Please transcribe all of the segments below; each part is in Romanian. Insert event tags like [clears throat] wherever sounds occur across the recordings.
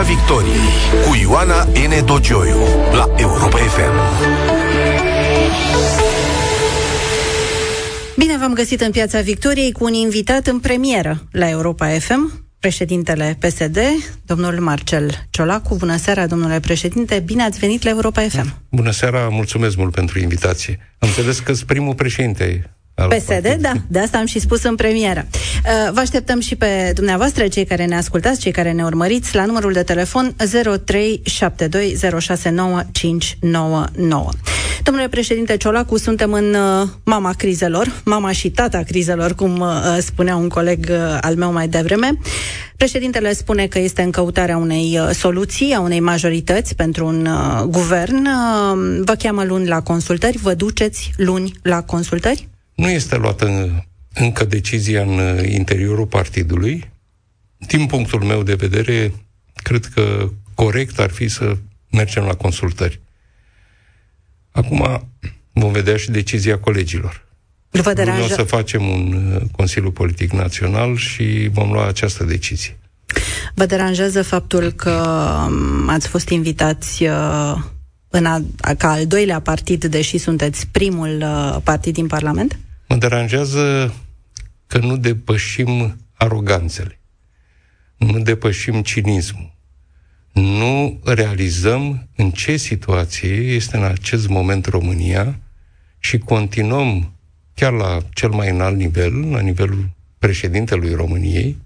Piața Victoriei cu Ioana N. Dogioiu la Europa FM. Bine v-am găsit în Piața Victoriei cu un invitat în premieră la Europa FM, președintele PSD, domnul Marcel Ciolacu. Bună seara, domnule președinte, bine ați venit la Europa FM. Bună seara, mulțumesc mult pentru invitație. Am înțeles că sunt primul președinte PSD, da, de asta am și spus în premieră. Uh, vă așteptăm și pe dumneavoastră, cei care ne ascultați, cei care ne urmăriți, la numărul de telefon 0372069599. Domnule președinte Ciolacu, suntem în uh, mama crizelor, mama și tata crizelor, cum uh, spunea un coleg al meu mai devreme. Președintele spune că este în căutarea unei soluții, a unei majorități pentru un guvern. Vă cheamă luni la consultări, vă duceți luni la consultări? Nu este luată încă decizia în interiorul partidului. Din punctul meu de vedere, cred că corect ar fi să mergem la consultări. Acum vom vedea și decizia colegilor. Vă deranja... o să facem un uh, Consiliu Politic Național și vom lua această decizie. Vă deranjează faptul că um, ați fost invitați uh, în a, ca al doilea partid, deși sunteți primul uh, partid din Parlament? Mă deranjează că nu depășim aroganțele, nu depășim cinismul, nu realizăm în ce situație este în acest moment România și continuăm chiar la cel mai înalt nivel, la nivelul președintelui României,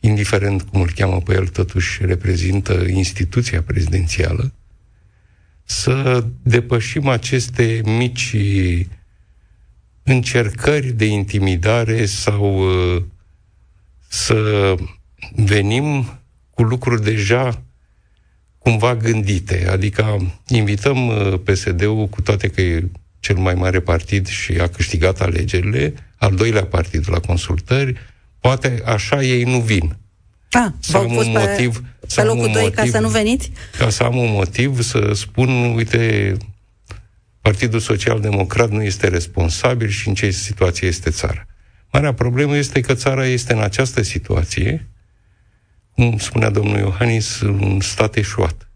indiferent cum îl cheamă pe el, totuși reprezintă instituția prezidențială, să depășim aceste mici încercări de intimidare sau uh, să venim cu lucruri deja cumva gândite. Adică invităm uh, PSD-ul, cu toate că e cel mai mare partid și a câștigat alegerile, al doilea partid la consultări, poate așa ei nu vin. Ah, să am un motiv, pe, să pe locul 2 ca să nu veniți? Ca să am un motiv să spun, uite, Partidul Social Democrat nu este responsabil și în ce situație este țara. Marea problemă este că țara este în această situație, cum spunea domnul Iohannis, un stat eșuat.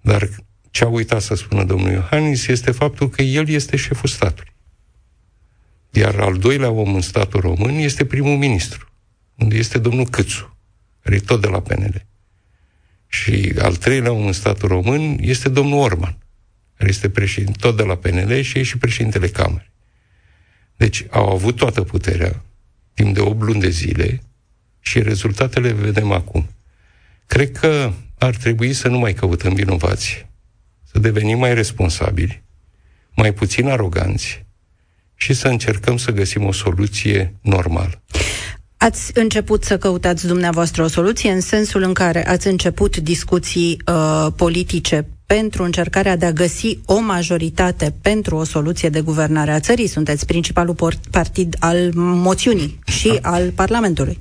Dar ce a uitat să spună domnul Iohannis este faptul că el este șeful statului. Iar al doilea om în statul român este primul ministru, unde este domnul Câțu, care e tot de la PNL. Și al treilea om în statul român este domnul Orman care este președinte, tot de la PNL și e și președintele Camerei. Deci au avut toată puterea timp de 8 luni de zile și rezultatele vedem acum. Cred că ar trebui să nu mai căutăm vinovați, să devenim mai responsabili, mai puțin aroganți și să încercăm să găsim o soluție normală. Ați început să căutați dumneavoastră o soluție în sensul în care ați început discuții uh, politice pentru încercarea de a găsi o majoritate pentru o soluție de guvernare a țării. Sunteți principalul partid al moțiunii și da. al Parlamentului.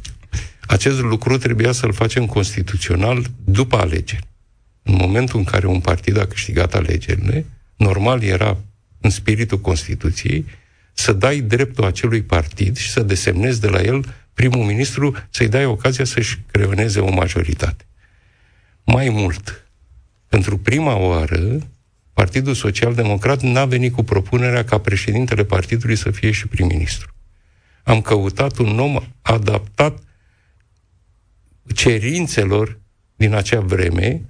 Acest lucru trebuia să-l facem constituțional după alegeri. În momentul în care un partid a câștigat alegerile, normal era, în spiritul Constituției, să dai dreptul acelui partid și să desemnezi de la el primul ministru, să-i dai ocazia să-și creioneze o majoritate. Mai mult, pentru prima oară, Partidul Social Democrat n-a venit cu propunerea ca președintele partidului să fie și prim-ministru. Am căutat un om adaptat cerințelor din acea vreme,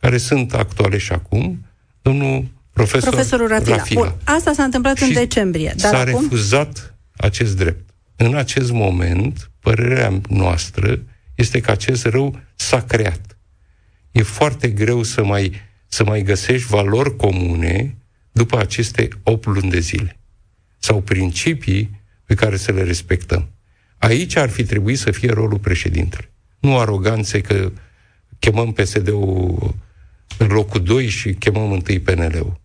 care sunt actuale și acum, domnul profesor Profesorul Ratila. Rafila. Bun, asta s-a întâmplat și în decembrie. Dar s-a acum... refuzat acest drept. În acest moment, părerea noastră este că acest rău s-a creat e foarte greu să mai, să mai găsești valori comune după aceste 8 luni de zile. Sau principii pe care să le respectăm. Aici ar fi trebuit să fie rolul președintelui. Nu aroganțe că chemăm PSD-ul în locul 2 și chemăm întâi PNL-ul.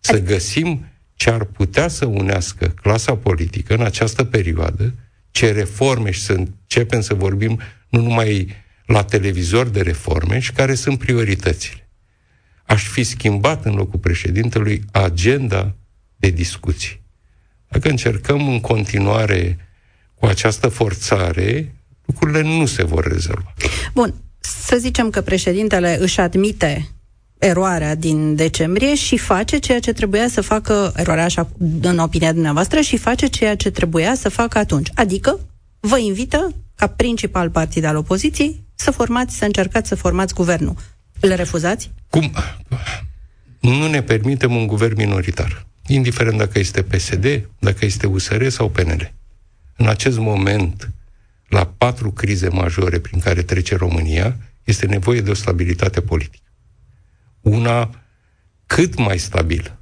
Să găsim ce ar putea să unească clasa politică în această perioadă, ce reforme și să începem să vorbim nu numai la televizor de reforme și care sunt prioritățile. Aș fi schimbat în locul președintelui agenda de discuții. Dacă încercăm în continuare cu această forțare, lucrurile nu se vor rezolva. Bun, să să zicem că președintele își admite eroarea din decembrie și face ceea ce trebuia să facă, eroarea așa în opinia dumneavoastră, și face ceea ce trebuia să facă atunci. Adică vă invită, ca principal partid al opoziției, să formați, să încercați să formați guvernul. Le refuzați? Cum? Nu ne permitem un guvern minoritar. Indiferent dacă este PSD, dacă este USR sau PNL. În acest moment, la patru crize majore prin care trece România, este nevoie de o stabilitate politică una cât mai stabilă.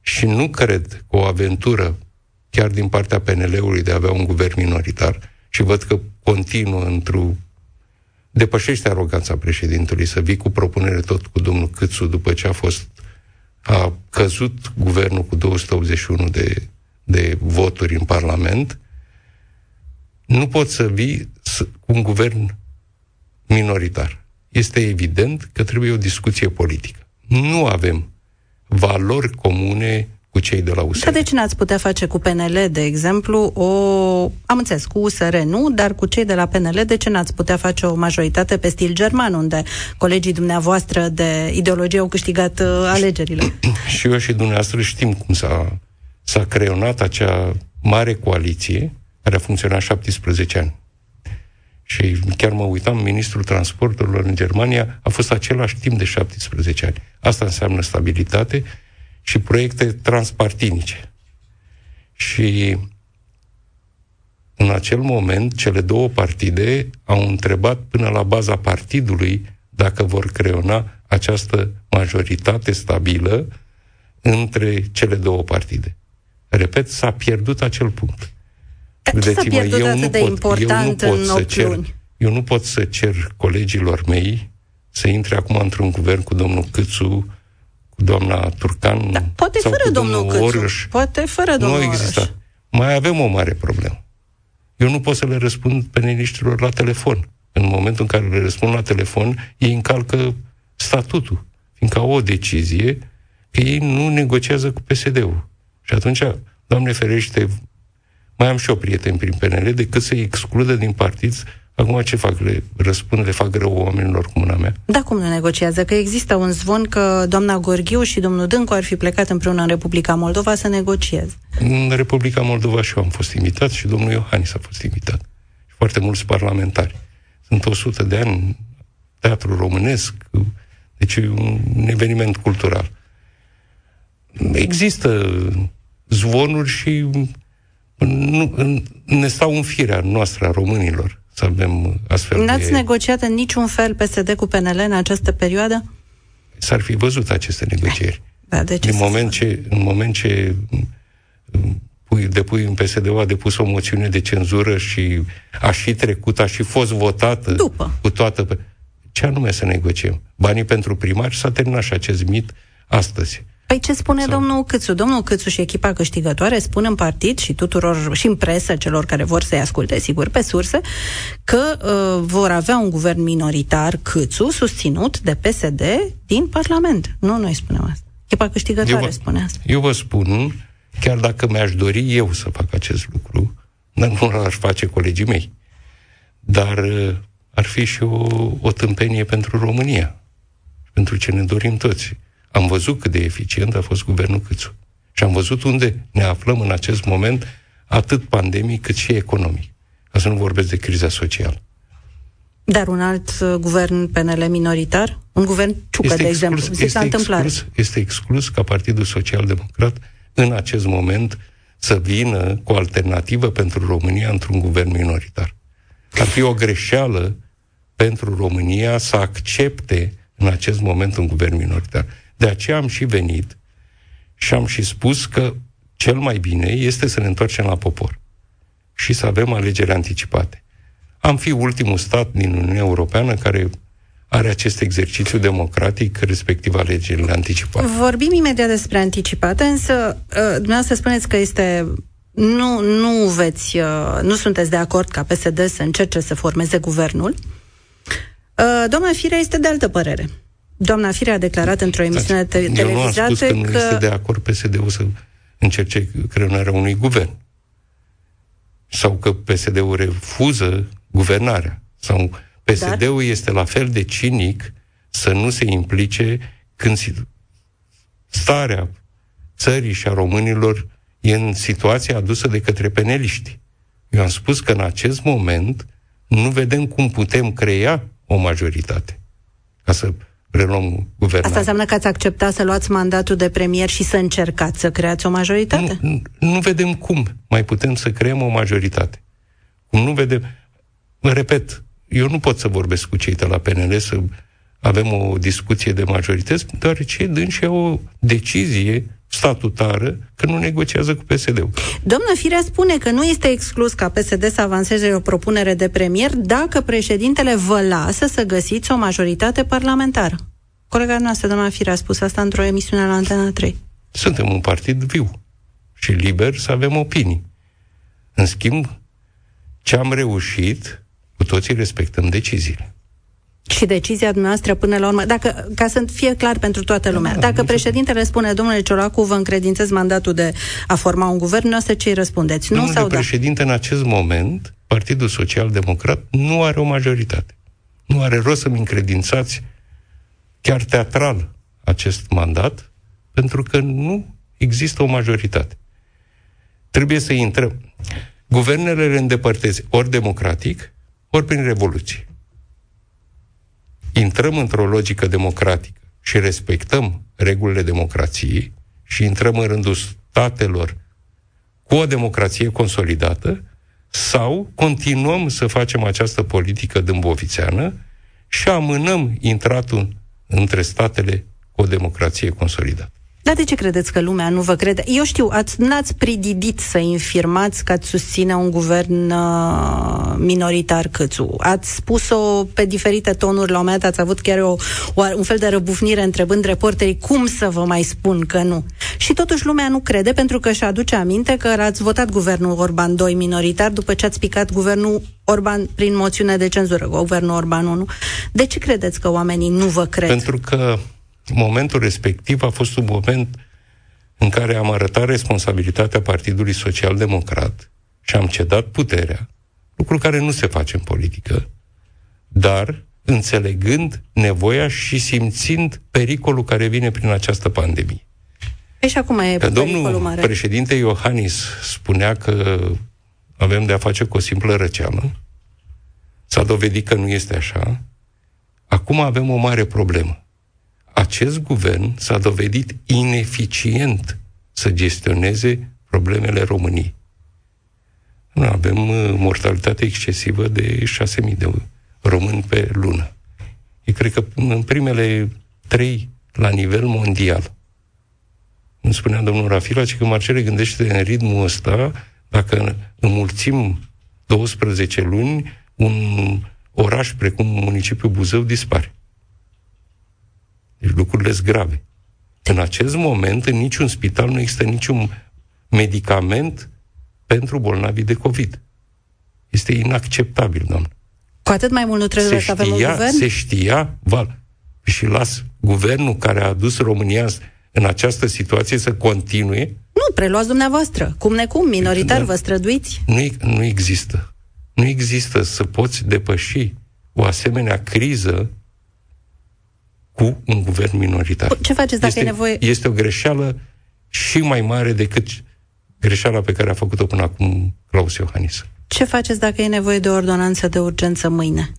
Și nu cred că o aventură, chiar din partea PNL-ului, de a avea un guvern minoritar, și văd că continuă într-o depășește aroganța președintelui să vii cu propunere tot cu domnul Câțu după ce a fost a căzut guvernul cu 281 de, de voturi în Parlament, nu poți să vii cu un guvern minoritar este evident că trebuie o discuție politică. Nu avem valori comune cu cei de la USR. Dar de ce n-ați putea face cu PNL, de exemplu, o... Am înțeles, cu USR nu, dar cu cei de la PNL, de ce n-ați putea face o majoritate pe stil german, unde colegii dumneavoastră de ideologie au câștigat uh, alegerile? [clears throat] și eu și dumneavoastră știm cum s-a, s-a creionat acea mare coaliție care a funcționat 17 ani. Și chiar mă uitam, ministrul transporturilor în Germania a fost același timp de 17 ani. Asta înseamnă stabilitate și proiecte transpartinice. Și în acel moment, cele două partide au întrebat până la baza partidului dacă vor creona această majoritate stabilă între cele două partide. Repet, s-a pierdut acel punct. Ce s-a pierdut eu atât de pot, important eu nu pot în să cer, luni? Eu nu pot să cer colegilor mei să intre acum într-un guvern cu domnul Câțu, cu doamna Turcan da, poate sau fără cu domnul Câțu. Orăș. Poate fără domnul Nu există. Mai avem o mare problemă. Eu nu pot să le răspund peneliștilor la telefon. În momentul în care le răspund la telefon, ei încalcă statutul, fiindcă au o decizie că ei nu negociază cu PSD-ul. Și atunci, Doamne ferește, mai am și eu prieteni prin PNL, decât să-i excludă din partid Acum ce fac? Le răspund, le fac rău oamenilor cu mâna mea? Da, cum nu negociază? Că există un zvon că doamna Gorghiu și domnul Dâncu ar fi plecat împreună în Republica Moldova să negocieze. În Republica Moldova și eu am fost invitat și domnul Iohannis a fost invitat. Și foarte mulți parlamentari. Sunt 100 de ani teatru românesc, deci e un eveniment cultural. Există zvonuri și nu, ne stau în firea noastră a românilor să avem astfel N-ați de... negociat în niciun fel PSD cu PNL în această perioadă? S-ar fi văzut aceste negocieri. Da, de ce în, moment ce, în moment ce pui, depui în PSD-ul a depus o moțiune de cenzură și a și trecut, a și fost votată După. cu toată... Ce anume să negociem? Banii pentru primari s-a terminat și acest mit astăzi. Păi ce spune Sau... domnul Câțu? Domnul Câțu și echipa câștigătoare spun în partid și tuturor, și în presă, celor care vor să-i asculte, sigur, pe surse, că uh, vor avea un guvern minoritar Câțu susținut de PSD din Parlament. Nu noi spunem asta. Echipa câștigătoare vă, spune asta. Eu vă spun, chiar dacă mi-aș dori eu să fac acest lucru, dar nu l-aș face colegii mei. Dar uh, ar fi și o, o tâmpenie pentru România, pentru ce ne dorim toți am văzut cât de eficient a fost guvernul Câțu. Și am văzut unde ne aflăm în acest moment, atât pandemic cât și economic. Ca să nu vorbesc de criza socială. Dar un alt uh, guvern PNL minoritar? Un guvern Ciucă, este de exemplu. Exclus, este, exclus, este exclus ca Partidul Social Democrat în acest moment să vină cu o alternativă pentru România într-un guvern minoritar. Ar fi o greșeală pentru România să accepte în acest moment un guvern minoritar. De aceea am și venit și am și spus că cel mai bine este să ne întoarcem la popor și să avem alegeri anticipate. Am fi ultimul stat din Uniunea Europeană care are acest exercițiu democratic, respectiv alegerile anticipate. Vorbim imediat despre anticipate, însă uh, dumneavoastră spuneți că este nu, nu veți, uh, nu sunteți de acord ca PSD să încerce să formeze guvernul. Uh, doamna Firea este de altă părere. Doamna Firea a declarat într-o emisiune te- televizată Eu nu am spus că, că nu este de acord PSD-ul să încerce creionarea unui guvern. Sau că PSD-ul refuză guvernarea. Sau PSD-ul Dar? este la fel de cinic să nu se implice când starea țării și a românilor e în situația adusă de către peneliști. Eu am spus că în acest moment nu vedem cum putem crea o majoritate ca să preluăm guvernarea. Asta înseamnă că ați acceptat să luați mandatul de premier și să încercați să creați o majoritate? Nu, nu, nu vedem cum mai putem să creăm o majoritate. Cum nu vedem... Mă repet, eu nu pot să vorbesc cu cei de la PNL să avem o discuție de majorități, deoarece dânsi o decizie statutară că nu negociază cu PSD-ul. Domnul Firea spune că nu este exclus ca PSD să avanseze o propunere de premier dacă președintele vă lasă să găsiți o majoritate parlamentară. Colega noastră, doamna Firea, a spus asta într-o emisiune la Antena 3. Suntem un partid viu și liber să avem opinii. În schimb, ce am reușit, cu toții respectăm deciziile. Și decizia noastră până la urmă, dacă, ca să fie clar pentru toată lumea, da, dacă președintele spune, domnule Ciolacu, vă încredințez mandatul de a forma un guvern, nu să ce răspundeți, nu sau da? președinte, în acest moment, Partidul Social Democrat nu are o majoritate. Nu are rost să-mi încredințați chiar teatral acest mandat, pentru că nu există o majoritate. Trebuie să intrăm. Guvernele le îndepărtezi ori democratic, ori prin revoluție intrăm într-o logică democratică și respectăm regulile democrației și intrăm în rândul statelor cu o democrație consolidată, sau continuăm să facem această politică dâmbovițeană și amânăm intratul între statele cu o democrație consolidată. Dar de ce credeți că lumea nu vă crede? Eu știu, ați, n-ați prididit să infirmați că ați susține un guvern uh, minoritar câțu. Ați spus-o pe diferite tonuri la un moment dat, ați avut chiar o, o, un fel de răbufnire întrebând reporterii cum să vă mai spun că nu. Și totuși lumea nu crede pentru că își aduce aminte că ați votat guvernul Orban 2 minoritar după ce ați picat guvernul Orban prin moțiune de cenzură, guvernul Orban 1. De ce credeți că oamenii nu vă cred? Pentru că momentul respectiv a fost un moment în care am arătat responsabilitatea Partidului Social Democrat și am cedat puterea, lucru care nu se face în politică, dar înțelegând nevoia și simțind pericolul care vine prin această pandemie. Păi și acum e Că domnul mare. președinte Iohannis spunea că avem de a face cu o simplă răceală. S-a dovedit că nu este așa. Acum avem o mare problemă acest guvern s-a dovedit ineficient să gestioneze problemele României. Nu avem uh, mortalitate excesivă de 6.000 de români pe lună. Eu cred că în primele trei la nivel mondial. Îmi spunea domnul Rafila că Marcele gândește în ritmul ăsta, dacă înmulțim 12 luni, un oraș precum municipiul Buzău dispare. Deci lucrurile sunt grave. În acest moment, în niciun spital nu există niciun medicament pentru bolnavii de COVID. Este inacceptabil, doamnă. Cu atât mai mult nu trebuie se să avem un guvern? Se știa, val, și las guvernul care a adus România în această situație să continue. Nu, preluați dumneavoastră. Cum necum, minoritar, da, vă străduiți? Nu, nu există. Nu există să poți depăși o asemenea criză cu un guvern minoritar. Ce faceți dacă este, e nevoie? Este o greșeală și mai mare decât greșeala pe care a făcut-o până acum Claus Iohannis. Ce faceți dacă e nevoie de o ordonanță de urgență mâine?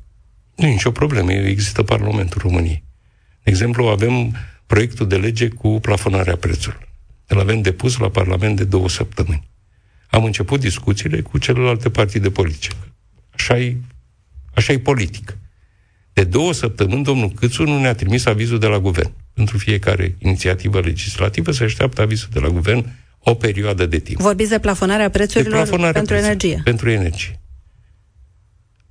Nu e nicio problemă. Există Parlamentul României. De exemplu, avem proiectul de lege cu plafonarea prețurilor. Îl avem depus la Parlament de două săptămâni. Am început discuțiile cu celelalte partide politice. Așa e, așa e politic. De două săptămâni, domnul Câțu nu ne-a trimis avizul de la guvern. Pentru fiecare inițiativă legislativă se așteaptă avizul de la guvern o perioadă de timp. Vorbiți de plafonarea prețurilor de plafonarea pentru prețurilor, energie. Pentru energie.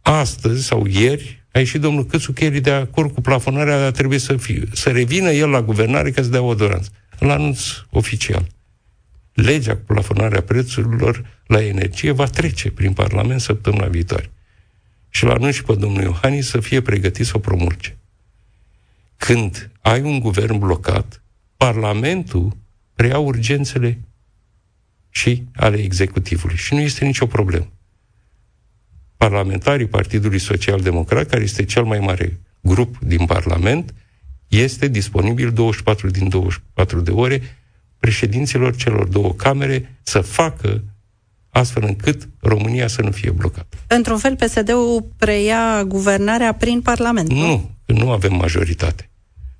Astăzi sau ieri a ieșit domnul Câțu că el de acord cu plafonarea, dar trebuie să, fie, să revină el la guvernare ca să dea o doranță. Îl anunț oficial. Legea cu plafonarea prețurilor la energie va trece prin Parlament săptămâna viitoare și la anunț și pe domnul Iohannis să fie pregătit să o promulge. Când ai un guvern blocat, Parlamentul preia urgențele și ale executivului. Și nu este nicio problemă. parlamentarii Partidului Social Democrat, care este cel mai mare grup din Parlament, este disponibil 24 din 24 de ore președinților celor două camere să facă astfel încât România să nu fie blocată. Într-un fel, PSD-ul preia guvernarea prin Parlament, nu? Nu, nu avem majoritate.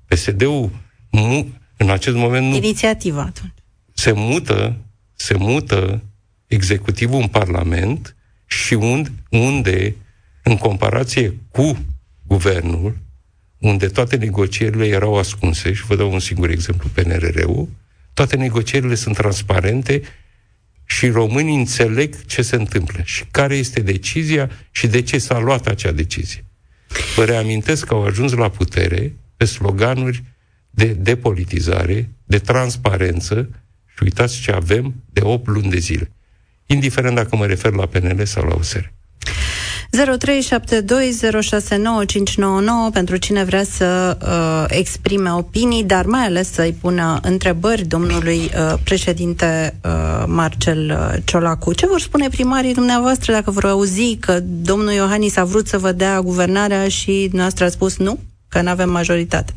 PSD-ul nu, în acest moment nu... Inițiativa atunci. Se mută, se mută executivul în Parlament și unde, unde, în comparație cu guvernul, unde toate negocierile erau ascunse, și vă dau un singur exemplu, PNRR-ul, toate negocierile sunt transparente și românii înțeleg ce se întâmplă și care este decizia și de ce s-a luat acea decizie. Vă reamintesc că au ajuns la putere pe sloganuri de depolitizare, de transparență și uitați ce avem de 8 luni de zile. Indiferent dacă mă refer la PNL sau la USR. 0372069599 pentru cine vrea să uh, exprime opinii, dar mai ales să-i pună întrebări domnului uh, președinte uh, Marcel uh, Ciolacu. Ce vor spune primarii dumneavoastră dacă vor auzi că domnul Iohannis a vrut să vă dea guvernarea și dumneavoastră a spus nu, că nu avem majoritate?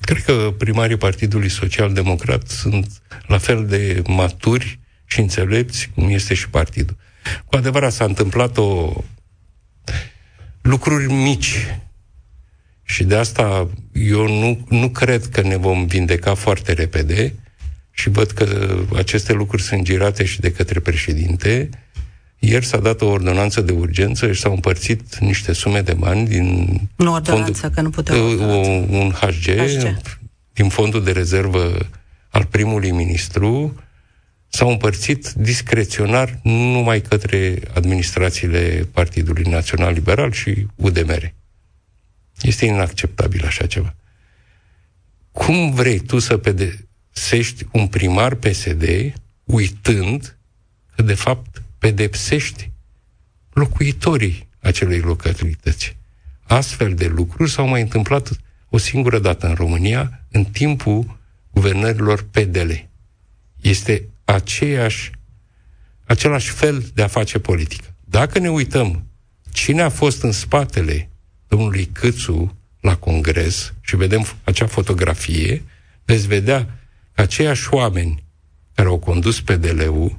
Cred că primarii Partidului Social Democrat sunt la fel de maturi și înțelepți cum este și partidul. Cu adevărat s-a întâmplat o lucruri mici. Și de asta eu nu, nu cred că ne vom vindeca foarte repede și văd că aceste lucruri sunt girate și de către președinte. Ieri s-a dat o ordonanță de urgență și s-au împărțit niște sume de bani din... Nu ordonanță, fondul, că nu putem Un HG, HG din fondul de rezervă al primului ministru s-au împărțit discreționar numai către administrațiile Partidului Național Liberal și UDMR. Este inacceptabil așa ceva. Cum vrei tu să pedesești un primar PSD uitând că de fapt pedepsești locuitorii acelei localități? Astfel de lucruri s-au mai întâmplat o singură dată în România, în timpul guvernărilor PDL. Este aceeași, același fel de a face politică. Dacă ne uităm cine a fost în spatele domnului Câțu la congres și vedem acea fotografie, veți vedea că aceiași oameni care au condus PDL-ul,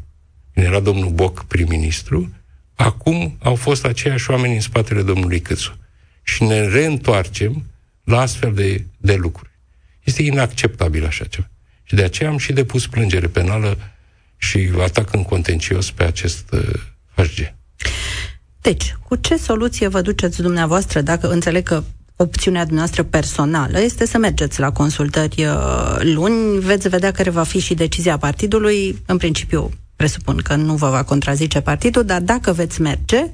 când era domnul Boc prim-ministru, acum au fost aceiași oameni în spatele domnului Câțu. Și ne reîntoarcem la astfel de, de lucruri. Este inacceptabil așa ceva. Și de aceea am și depus plângere penală și atac în contencios pe acest uh, HG. Deci, cu ce soluție vă duceți dumneavoastră, dacă înțeleg că opțiunea dumneavoastră personală este să mergeți la consultări uh, luni, veți vedea care va fi și decizia partidului, în principiu presupun că nu vă va contrazice partidul, dar dacă veți merge,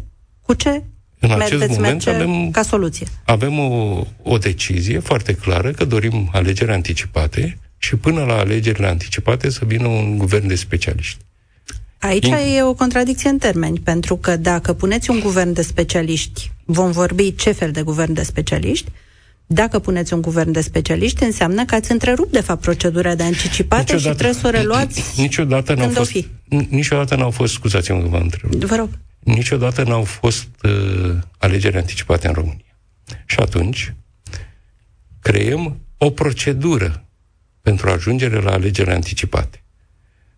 cu ce în acest moment merge avem, ca soluție? Avem o, o decizie foarte clară că dorim alegeri anticipate și până la alegerile anticipate să vină un guvern de specialiști. Aici In... e o contradicție în termeni, pentru că dacă puneți un guvern de specialiști, vom vorbi ce fel de guvern de specialiști, dacă puneți un guvern de specialiști, înseamnă că ați întrerupt, de fapt, procedura de anticipate niciodată, și trebuie să o reluați niciodată n-au fost, fi. Niciodată n-au fost, scuzați-mă că vă întrerup. Vă rog. Niciodată n-au fost uh, alegeri anticipate în România. Și atunci creăm o procedură pentru ajungere la alegeri anticipate.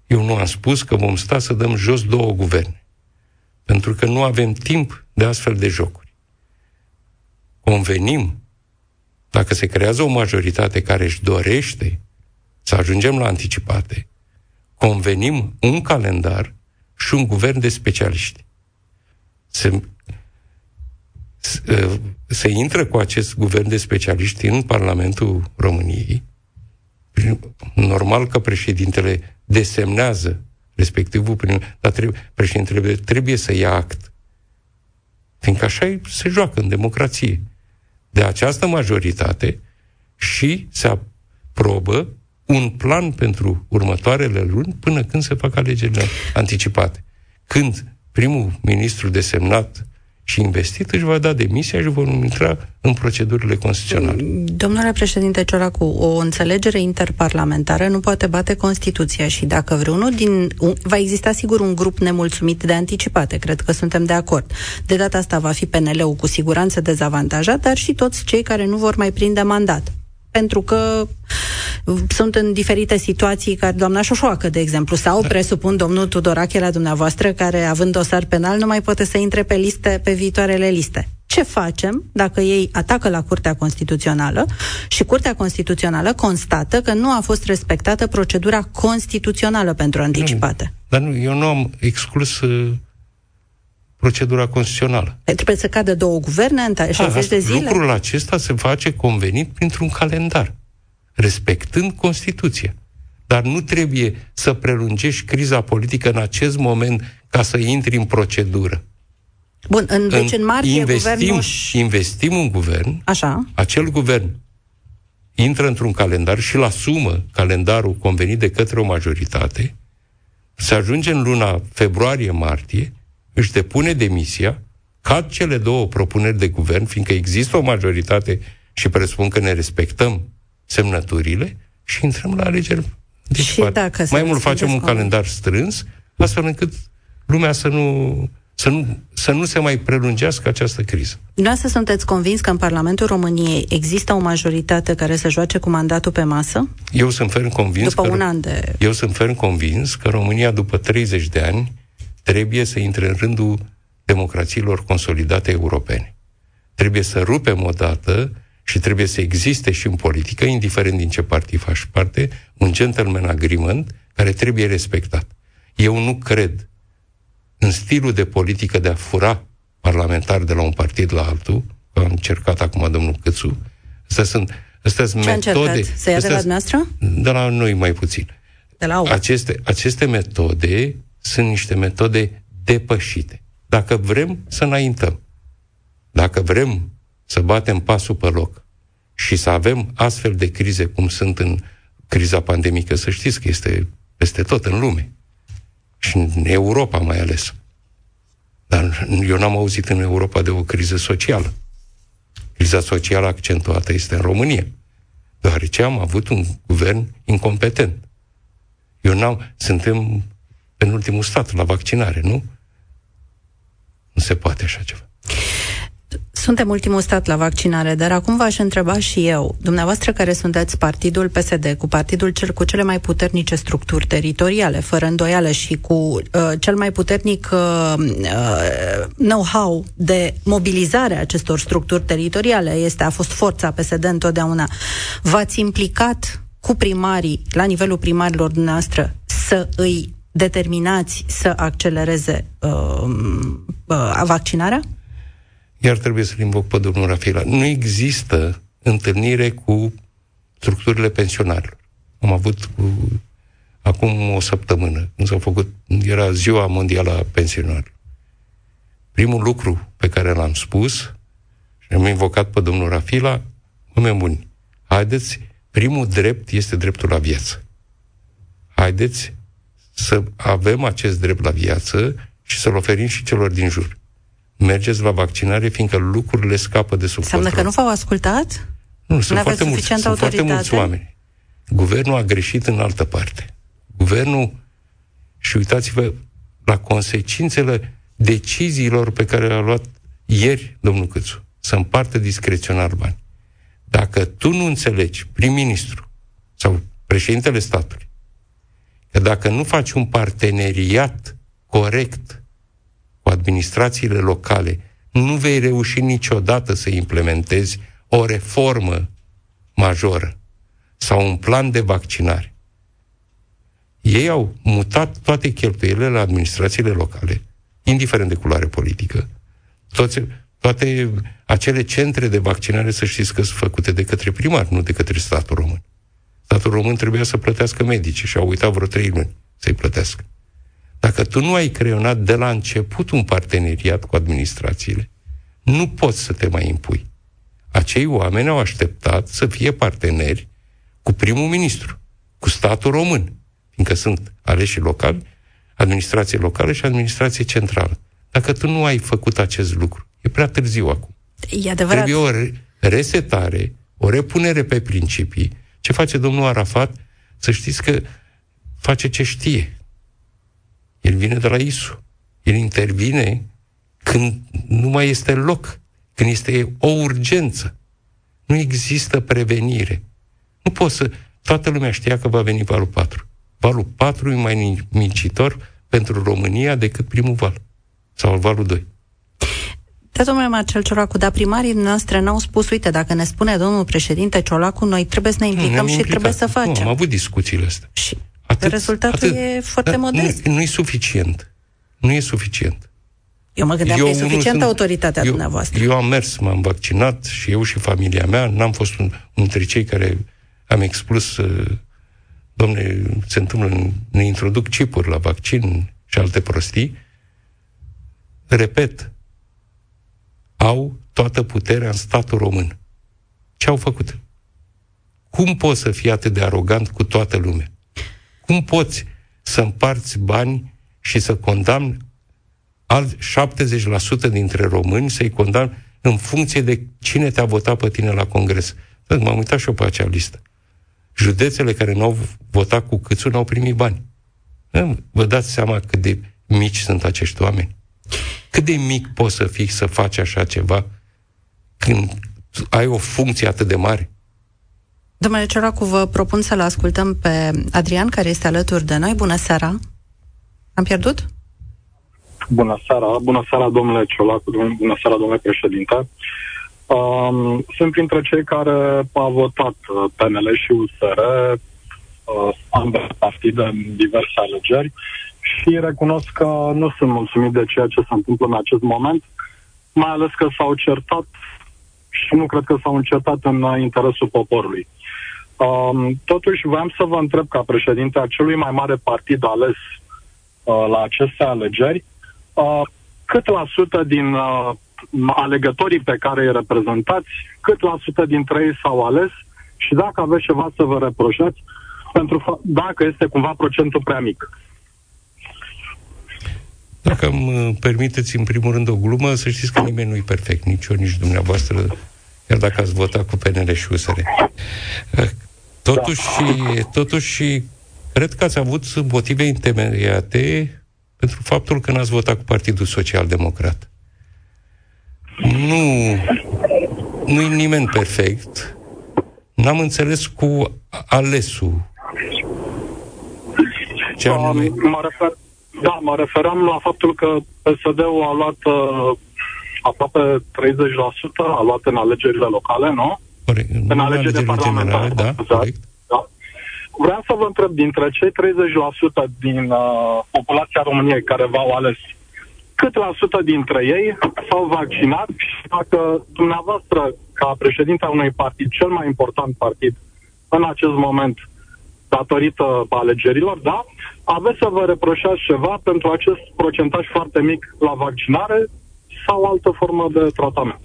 Eu nu am spus că vom sta să dăm jos două guverne, pentru că nu avem timp de astfel de jocuri. Convenim, dacă se creează o majoritate care își dorește să ajungem la anticipate, convenim un calendar și un guvern de specialiști. Se, se, se intră cu acest guvern de specialiști în Parlamentul României, normal că președintele desemnează respectivul prin, dar trebuie, președintele trebuie să ia act. Fiindcă așa se joacă în democrație. De această majoritate și se aprobă un plan pentru următoarele luni până când se fac alegerile anticipate. Când primul ministru desemnat și investit, își va da demisia și vor intra în procedurile constituționale. Domnule președinte Ciolacu, o înțelegere interparlamentară nu poate bate Constituția și dacă vreunul din... Va exista sigur un grup nemulțumit de anticipate, cred că suntem de acord. De data asta va fi PNL-ul cu siguranță dezavantajat, dar și toți cei care nu vor mai prinde mandat pentru că sunt în diferite situații ca doamna Șoșoacă, de exemplu, sau da. presupun domnul Tudorache la dumneavoastră, care având dosar penal nu mai poate să intre pe liste, pe viitoarele liste. Ce facem dacă ei atacă la Curtea Constituțională și Curtea Constituțională constată că nu a fost respectată procedura constituțională pentru anticipate? Nu, dar nu, eu nu am exclus uh, procedura constituțională. Trebuie să cadă două guverne în 60 da, de zile? Lucrul acesta se face convenit printr-un calendar, respectând Constituția. Dar nu trebuie să prelungești criza politică în acest moment ca să intri în procedură. Bun, în, deci în martie investim, guvernul... Investim un guvern, Așa. acel guvern intră într-un calendar și îl asumă calendarul convenit de către o majoritate, se ajunge în luna februarie-martie își depune demisia, cad cele două propuneri de guvern, fiindcă există o majoritate și presupun că ne respectăm semnăturile și intrăm la alegeri. Deci, și dacă mai mult facem un calendar strâns, astfel încât lumea să nu, să nu, să nu se mai prelungească această criză. Dumneavoastră sunteți convins că în Parlamentul României există o majoritate care să joace cu mandatul pe masă? Eu sunt ferm convins după că, un an de... Eu sunt ferm convins că România, după 30 de ani, trebuie să intre în rândul democrațiilor consolidate europene. Trebuie să rupem odată și trebuie să existe și în politică, indiferent din ce partid faci parte, un gentleman agreement care trebuie respectat. Eu nu cred în stilul de politică de a fura parlamentar de la un partid la altul, că am încercat acum domnul Câțu, astea sunt, astea sunt Ce metode... Să ia de la noastră? De la noi mai puțin. De la aceste, aceste metode sunt niște metode depășite. Dacă vrem să înaintăm, dacă vrem să batem pasul pe loc și să avem astfel de crize cum sunt în criza pandemică, să știți că este peste tot în lume și în Europa mai ales. Dar eu n-am auzit în Europa de o criză socială. Criza socială accentuată este în România, deoarece am avut un guvern incompetent. Eu n-am, suntem penultimul stat la vaccinare, nu? Nu se poate așa ceva. Suntem ultimul stat la vaccinare, dar acum v-aș întreba și eu, dumneavoastră care sunteți partidul PSD, cu partidul cel cu cele mai puternice structuri teritoriale, fără îndoială și cu uh, cel mai puternic uh, uh, know-how de mobilizare a acestor structuri teritoriale, este, a fost forța PSD întotdeauna. V-ați implicat cu primarii, la nivelul primarilor dumneavoastră, să îi determinați să accelereze uh, uh, vaccinarea? Iar trebuie să-l invoc pe domnul Rafila. Nu există întâlnire cu structurile pensionarilor. Am avut cu, acum o săptămână, nu s-a făcut, era ziua mondială a pensionarilor. Primul lucru pe care l-am spus și am invocat pe domnul Rafila, oameni buni, haideți, primul drept este dreptul la viață. Haideți să avem acest drept la viață și să-l oferim și celor din jur. Mergeți la vaccinare, fiindcă lucrurile scapă de sub Înseamnă control. că nu v-au ascultat? Nu, sunt foarte, mulți, sunt foarte mulți oameni. Guvernul a greșit în altă parte. Guvernul, și uitați-vă la consecințele deciziilor pe care le-a luat ieri domnul Câțu, să împartă discreționar bani. Dacă tu nu înțelegi, prim-ministru sau președintele statului, că dacă nu faci un parteneriat corect cu administrațiile locale, nu vei reuși niciodată să implementezi o reformă majoră sau un plan de vaccinare. Ei au mutat toate cheltuielile la administrațiile locale, indiferent de culoare politică. Toți, toate acele centre de vaccinare, să știți că sunt făcute de către primar, nu de către statul român. Statul român trebuia să plătească medici și au uitat vreo trei luni să-i plătească. Dacă tu nu ai creionat de la început un parteneriat cu administrațiile, nu poți să te mai impui. Acei oameni au așteptat să fie parteneri cu primul ministru, cu statul român, fiindcă sunt aleși locali, administrație locală și administrație centrală. Dacă tu nu ai făcut acest lucru, E prea târziu acum. E adevărat. Trebuie o resetare, o repunere pe principii. Ce face domnul Arafat? Să știți că face ce știe. El vine de la ISU. El intervine când nu mai este loc, când este o urgență. Nu există prevenire. Nu poți să... Toată lumea știa că va veni valul 4. Valul 4 e mai mincitor pentru România decât primul val. Sau valul 2. Da, domnule Marcel Ciolacu, dar primarii noastre n-au spus, uite, dacă ne spune domnul președinte Ciolacu, noi trebuie să ne implicăm nu, și implicat. trebuie să facem. Nu, am avut discuțiile astea. Și atât, rezultatul atât, e foarte da, modest. Nu, nu e suficient. Nu e suficient. Eu mă gândeam eu că e suficientă sunt, autoritatea eu, dumneavoastră. Eu am mers, m-am vaccinat și eu și familia mea. N-am fost un, dintre cei care am expus, uh, domne, se întâmplă, ne introduc chipuri la vaccin și alte prostii. Repet, au toată puterea în statul român. Ce au făcut? Cum poți să fii atât de arogant cu toată lumea? Cum poți să împarți bani și să condamni alt 70% dintre români, să-i condamni în funcție de cine te-a votat pe tine la congres? M-am uitat și eu pe acea listă. Județele care nu au votat cu câțu n-au primit bani. Vă dați seama cât de mici sunt acești oameni? Cât de mic poți să fii să faci așa ceva când ai o funcție atât de mare? Domnule Ciolacu, vă propun să-l ascultăm pe Adrian, care este alături de noi. Bună seara! Am pierdut? Bună seara! Bună seara, domnule Ciolacu! Bună seara, domnule președinte! Um, sunt printre cei care au votat uh, PNL și USR, uh, ambele partide în diverse alegeri și recunosc că nu sunt mulțumit de ceea ce se întâmplă în acest moment, mai ales că s-au certat și nu cred că s-au încertat în interesul poporului. Um, totuși, vreau să vă întreb ca președinte a celui mai mare partid ales uh, la aceste alegeri, uh, cât la sută din uh, alegătorii pe care îi reprezentați, cât la sută dintre ei s-au ales și dacă aveți ceva să vă reproșați, pentru dacă este cumva procentul prea mic. Dacă îmi uh, permiteți în primul rând o glumă, să știți că nimeni nu e perfect, nici eu, nici dumneavoastră, chiar dacă ați votat cu PNL și USR. Uh, totuși, da. totuși, cred că ați avut motive întemeiate pentru faptul că n-ați votat cu Partidul Social Democrat. Nu, nu e nimeni perfect. N-am înțeles cu alesul. Ce anume... Mă refer, da, mă referam la faptul că PSD-ul a luat uh, aproape 30%, a luat în alegerile locale, nu? Corect. În alegerile parlamentare. Da, corect. Da. Vreau să vă întreb, dintre cei 30% din uh, populația României care v-au ales, cât la sută dintre ei s-au vaccinat și dacă dumneavoastră, ca președinte a unui partid, cel mai important partid în acest moment, datorită alegerilor, da, aveți să vă reproșați ceva pentru acest procentaj foarte mic la vaccinare sau altă formă de tratament.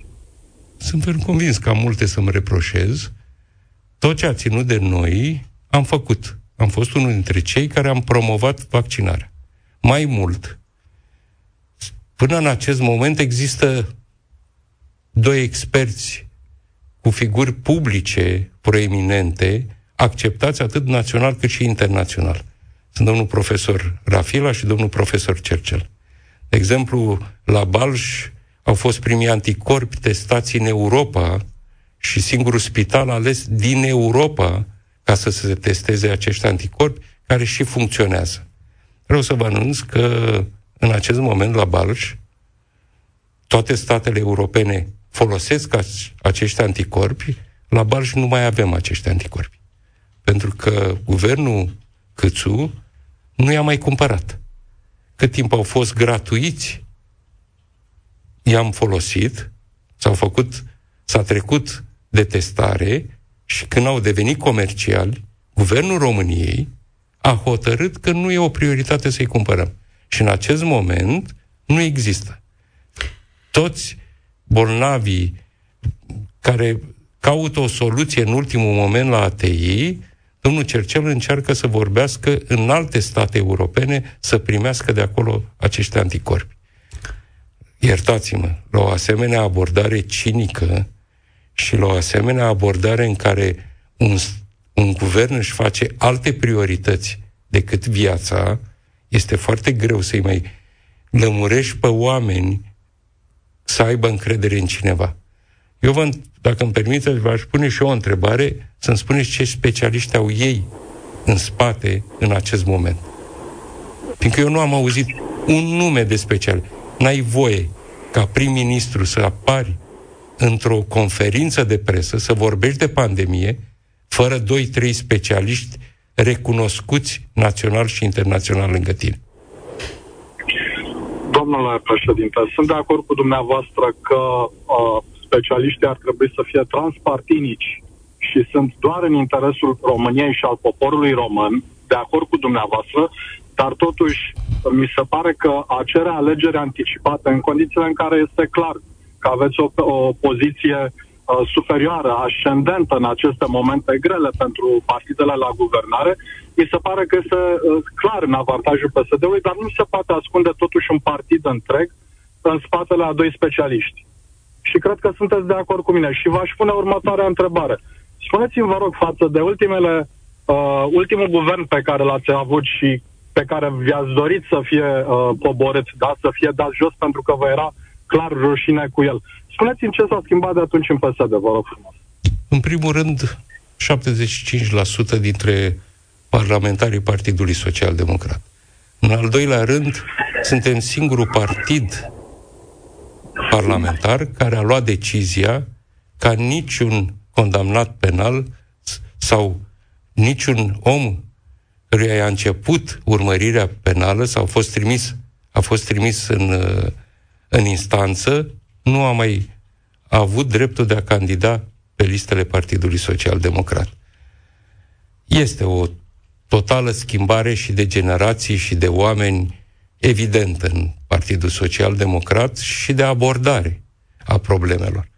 Sunt convins că am multe să-mi reproșez. Tot ce a ținut de noi am făcut. Am fost unul dintre cei care am promovat vaccinarea. Mai mult, până în acest moment există doi experți cu figuri publice proeminente, acceptați atât național cât și internațional sunt domnul profesor Rafila și domnul profesor Cercel. De exemplu, la Balș au fost primii anticorpi testați în Europa și singurul spital ales din Europa ca să se testeze acești anticorpi, care și funcționează. Vreau să vă anunț că în acest moment la Balș toate statele europene folosesc acești anticorpi, la Balș nu mai avem acești anticorpi. Pentru că guvernul Câțu nu i-a mai cumpărat. Cât timp au fost gratuiți, i-am folosit, s-au făcut, s-a trecut de testare și când au devenit comerciali, guvernul României a hotărât că nu e o prioritate să-i cumpărăm. Și în acest moment nu există. Toți bolnavii care caută o soluție în ultimul moment la ATI Domnul Cercel încearcă să vorbească în alte state europene să primească de acolo acești anticorpi. iertați-mă, la o asemenea abordare cinică și la o asemenea abordare în care un, un guvern își face alte priorități decât viața, este foarte greu să-i mai lămurești pe oameni să aibă încredere în cineva. Eu vă, dacă îmi permiteți, v-aș pune și eu o întrebare, să-mi spuneți ce specialiști au ei în spate în acest moment. Fiindcă eu nu am auzit un nume de special. N-ai voie ca prim-ministru să apari într-o conferință de presă, să vorbești de pandemie, fără doi, trei specialiști recunoscuți național și internațional lângă tine. Domnule președinte, sunt de acord cu dumneavoastră că uh, specialiștii ar trebui să fie transpartinici și sunt doar în interesul României și al poporului român, de acord cu dumneavoastră, dar totuși mi se pare că a cere alegeri anticipate în condițiile în care este clar că aveți o, o poziție uh, superioară, ascendentă în aceste momente grele pentru partidele la guvernare, mi se pare că este uh, clar în avantajul PSD-ului, dar nu se poate ascunde totuși un partid întreg în spatele a doi specialiști. Și cred că sunteți de acord cu mine. Și v-aș pune următoarea întrebare. Spuneți-mi, vă rog, față de ultimele, uh, ultimul guvern pe care l-ați avut și pe care vi-ați dorit să fie uh, poborât, da? să fie dat jos pentru că vă era clar rușine cu el. Spuneți-mi ce s-a schimbat de atunci în PSD, vă rog frumos. În primul rând, 75% dintre parlamentarii Partidului Social Democrat. În al doilea rând, suntem singurul partid parlamentar care a luat decizia ca niciun condamnat penal sau niciun om căruia i-a început urmărirea penală sau a fost trimis, a fost trimis în, în instanță, nu a mai avut dreptul de a candida pe listele Partidului Social Democrat. Este o totală schimbare și de generații și de oameni evidentă în Partidul Social Democrat și de abordare a problemelor.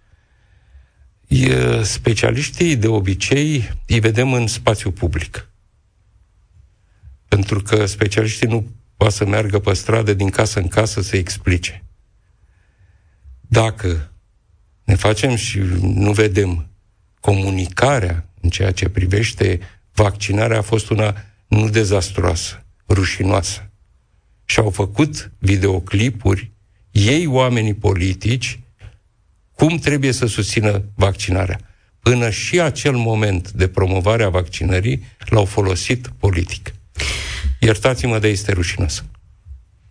Specialiștii de obicei îi vedem în spațiu public. Pentru că specialiștii nu poate să meargă pe stradă din casă în casă să explice. Dacă ne facem și nu vedem comunicarea în ceea ce privește vaccinarea a fost una nu dezastroasă, rușinoasă. Și au făcut videoclipuri, ei oamenii politici, cum trebuie să susțină vaccinarea. Până și acel moment de promovare a vaccinării l-au folosit politic. Iertați-mă, de este rușinos.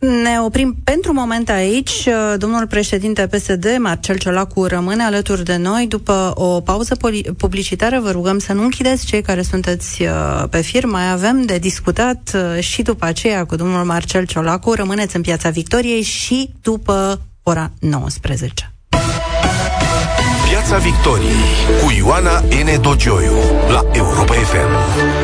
Ne oprim pentru moment aici. Domnul președinte PSD, Marcel Ciolacu, rămâne alături de noi. După o pauză publicitară, vă rugăm să nu închideți cei care sunteți uh, pe fir. Mai avem de discutat uh, și după aceea cu domnul Marcel Ciolacu. Rămâneți în Piața Victoriei și după ora 19. Piața Victoriei cu Ioana N. Dogioiu la Europa FM.